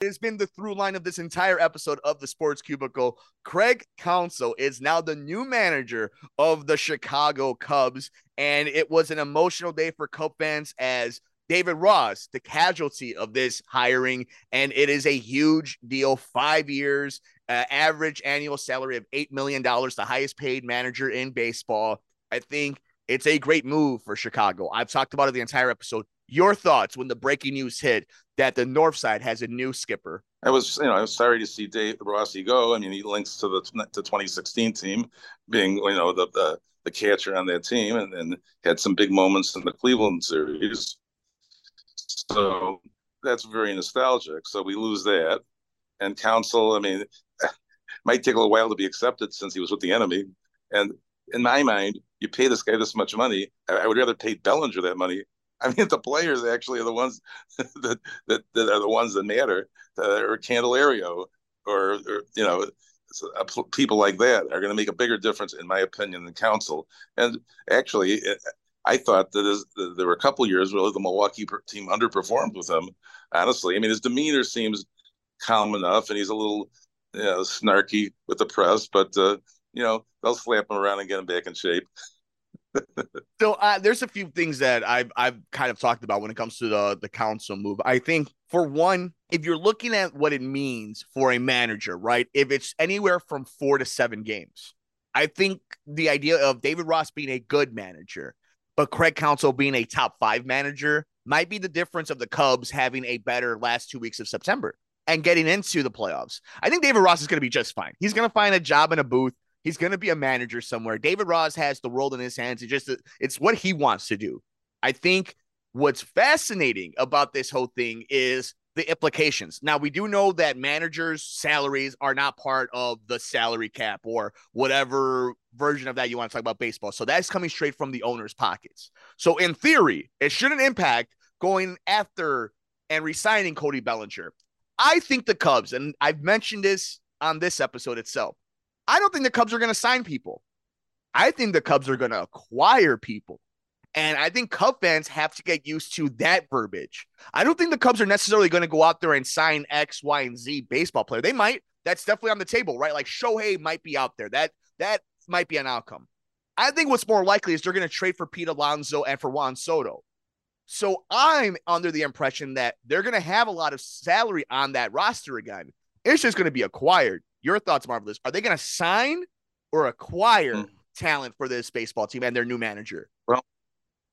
has been the through line of this entire episode of the Sports Cubicle. Craig Counsell is now the new manager of the Chicago Cubs, and it was an emotional day for Cub fans as David Ross, the casualty of this hiring, and it is a huge deal. Five years, uh, average annual salary of $8 million, the highest paid manager in baseball. I think it's a great move for Chicago. I've talked about it the entire episode. Your thoughts when the breaking news hit that the North Side has a new skipper? I was, you know, I was sorry to see Dave Rossi go. I mean, he links to the to 2016 team, being, you know, the the, the catcher on that team, and then had some big moments in the Cleveland series. So that's very nostalgic. So we lose that, and Counsell. I mean, might take a little while to be accepted since he was with the enemy. And in my mind, you pay this guy this much money. I, would rather pay Bellinger that money I mean, the players actually are the ones that that, that are the ones that matter, or Candelario, or, or you know, uh, people like that are going to make a bigger difference, in my opinion, than Counsell. And actually, I thought that there were a couple years where the Milwaukee team underperformed with him. Honestly, I mean, his demeanor seems calm enough, and he's a little you know, snarky with the press, but uh, you know they'll slap him around and get him back in shape. So uh, there's a few things that I've I've kind of talked about when it comes to the the Counsell move. I think for one, if you're looking at what it means for a manager, right? If it's anywhere from four to seven games, I think the idea of David Ross being a good manager, but Craig Counsell being a top five manager might be the difference of the Cubs having a better last two weeks of September and getting into the playoffs. I think David Ross is going to be just fine. He's going to find a job in a booth. He's going to be a manager somewhere. David Ross has the world in his hands. It's just it's what he wants to do. I think what's fascinating about this whole thing is the implications. Now we do know that managers' salaries are not part of the salary cap or whatever version of that you want to talk about baseball. So that's coming straight from the owner's pockets. So in theory, it shouldn't impact going after and resigning Cody Bellinger. I think the Cubs, and I've mentioned this on this episode itself, I don't think the Cubs are going to sign people. I think the Cubs are going to acquire people. And I think Cub fans have to get used to that verbiage. I don't think the Cubs are necessarily going to go out there and sign X, Y, and Z baseball player. They might. That's definitely on the table, right? Like Shohei might be out there. That that might be an outcome. I think what's more likely is they're going to trade for Pete Alonso and for Juan Soto. So I'm under the impression that they're going to have a lot of salary on that roster again. It's just going to be acquired. Your thoughts, Marvelous. Are they going to sign or acquire mm. talent for this baseball team and their new manager? Well,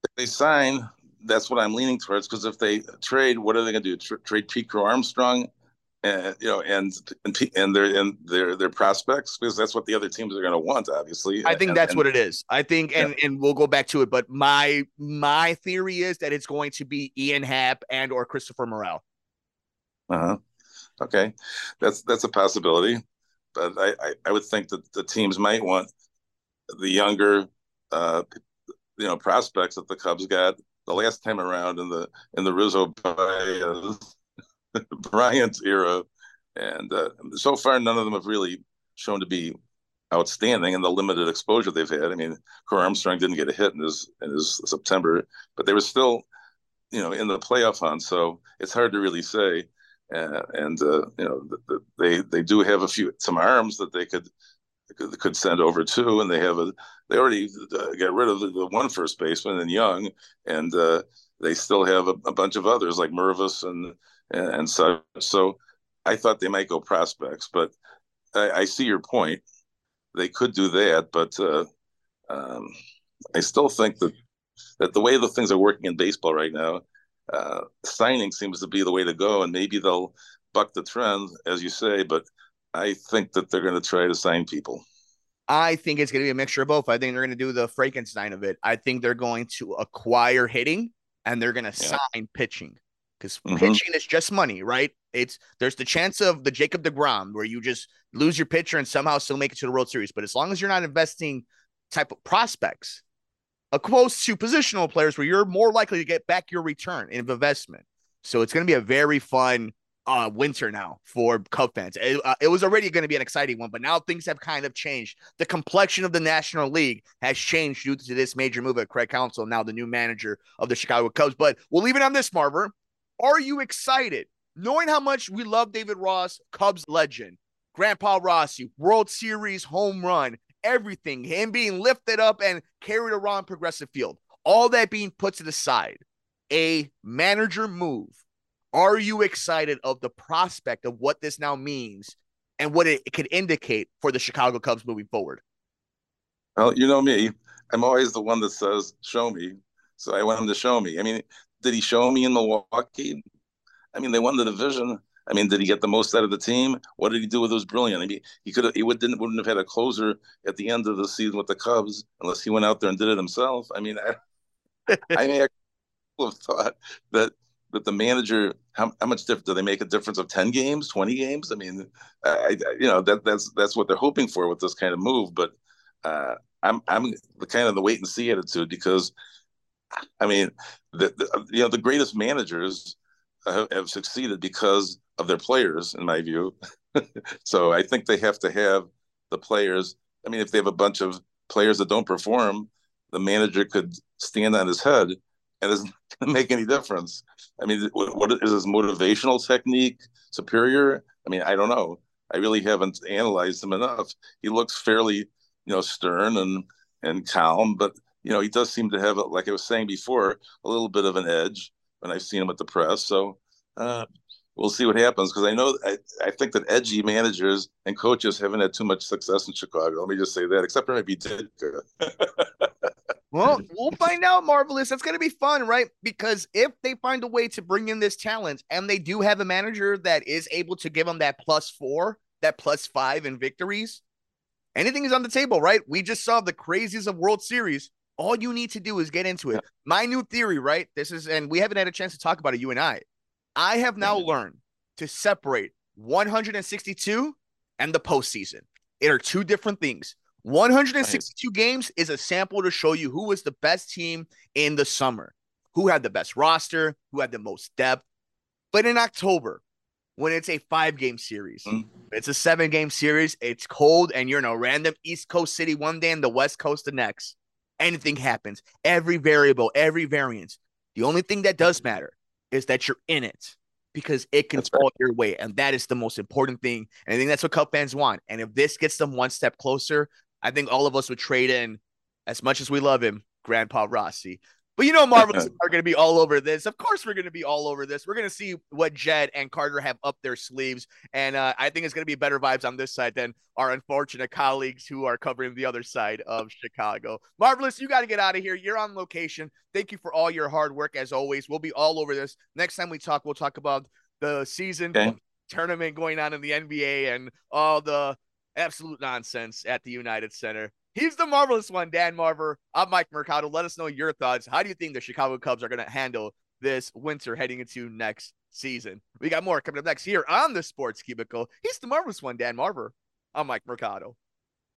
if they sign, that's what I'm leaning towards. Because if they trade, what are they going to do? Tr- trade Pete Crow Armstrong, and you know, and and and their and their their prospects, because that's what the other teams are going to want. Obviously, I think and, that's and, what it is. I think, and yeah. and we'll go back to it. But my my theory is that it's going to be Ian Happ and or Christopher Morel. Uh huh. Okay, that's that's a possibility I, I, I would think that the teams might want the younger, uh, you know, prospects that the Cubs got the last time around in the in the Rizzo Bryant era, and uh, so far none of them have really shown to be outstanding in the limited exposure they've had. I mean, Crow Armstrong didn't get a hit in his in his September, but they were still, you know, in the playoff hunt. So it's hard to really say uh, and uh, you know the, the, they they do have a few some arms that they could could, send over too, and they have a they already uh, got rid of the, one first baseman and Young, and uh, they still have a, a, bunch of others like Mervis and and, such. So I thought they might go prospects, but I, I see your point. They could do that, but uh, um, I still think that that the way the things are working in baseball right now, uh, signing seems to be the way to go, and maybe they'll buck the trend, as you say. But I think that they're going to try to sign people. I think it's going to be a mixture of both. I think they're going to do the Frankenstein of it. I think they're going to acquire hitting and they're going to yeah. sign pitching because mm-hmm. pitching is just money, right? It's there's the chance of the Jacob DeGrom where you just lose your pitcher and somehow still make it to the World Series. But as long as you're not investing type of prospects, opposed to positional players where you're more likely to get back your return in investment. So it's going to be a very fun uh, winter now for Cub fans. It, uh, it was already going to be an exciting one, but now things have kind of changed. The complexion of the National League has changed due to this major move at Craig Counsell, now the new manager of the Chicago Cubs. But we'll leave it on this, Marver. Are you excited knowing how much we love David Ross, Cubs legend, Grandpa Rossy, World Series home run, everything, him being lifted up and carried around Progressive Field, all that being put to the side, a manager move. Are you excited of the prospect of what this now means and what it, it could indicate for the Chicago Cubs moving forward? Well, you know me. I'm always the one that says, show me. So I want him to show me. I mean, did he show me in Milwaukee? I mean, they won the division. I mean, did he get the most out of the team? What did he do with those brilliant? I mean, he could have, he would, didn't, wouldn't have had a closer at the end of the season with the Cubs unless he went out there and did it himself. I mean, I, I may have thought that that the manager how, how much difference do they make a difference of 10 games 20 games i mean I, I, you know that that's that's what they're hoping for with this kind of move but uh, i'm i'm the kind of the wait and see attitude because i mean the, the you know the greatest managers have, have succeeded because of their players in my view so i think they have to have the players i mean if they have a bunch of players that don't perform the manager could stand on his head and it doesn't make any difference. I mean, what, what is his motivational technique superior? I mean, I don't know. I really haven't analyzed him enough. He looks fairly, you know, stern and and calm, but you know, he does seem to have, like I was saying before, a little bit of an edge when I've seen him at the press. So uh, we'll see what happens because I know I, I think that edgy managers and coaches haven't had too much success in Chicago. Let me just say that, except for maybe Ditka. Well, we'll find out, Marvelous. That's going to be fun, right? Because if they find a way to bring in this talent and they do have a manager that is able to give them that plus four, that plus five in victories, anything is on the table, right? We just saw the craziest of World Series. All you need to do is get into it. My new theory, right? This is, and we haven't had a chance to talk about it, you and I. I have now learned to separate 162 and the postseason. It are two different things. 162 games is a sample to show you who was the best team in the summer, who had the best roster, who had the most depth. But in October, when it's a five game series, mm-hmm. it's a seven game series, it's cold, and you're in a random East Coast city one day and the West Coast the next. Anything happens. Every variable, every variance. The only thing that does matter is that you're in it because it can fall your way. And that is the most important thing. And I think that's what Cub fans want. And if this gets them one step closer, I think all of us would trade in, as much as we love him, Grandpa Rossy. But you know, Marvel are going to be all over this. Of course, we're going to be all over this. We're going to see what Jed and Carter have up their sleeves. And uh, I think it's going to be better vibes on this side than our unfortunate colleagues who are covering the other side of Chicago. Marvelous, you got to get out of here. You're on location. Thank you for all your hard work, as always. We'll be all over this. Next time we talk, we'll talk about the season okay. tournament going on in the NBA and all the absolute nonsense at the United Center. He's the marvelous one, Dan Marver. I'm Mike Mercado. Let us know your thoughts. How do you think the Chicago Cubs are going to handle this winter heading into next season? We got more coming up next here on the Sports Cubicle. He's the marvelous one, Dan Marver. I'm Mike Mercado.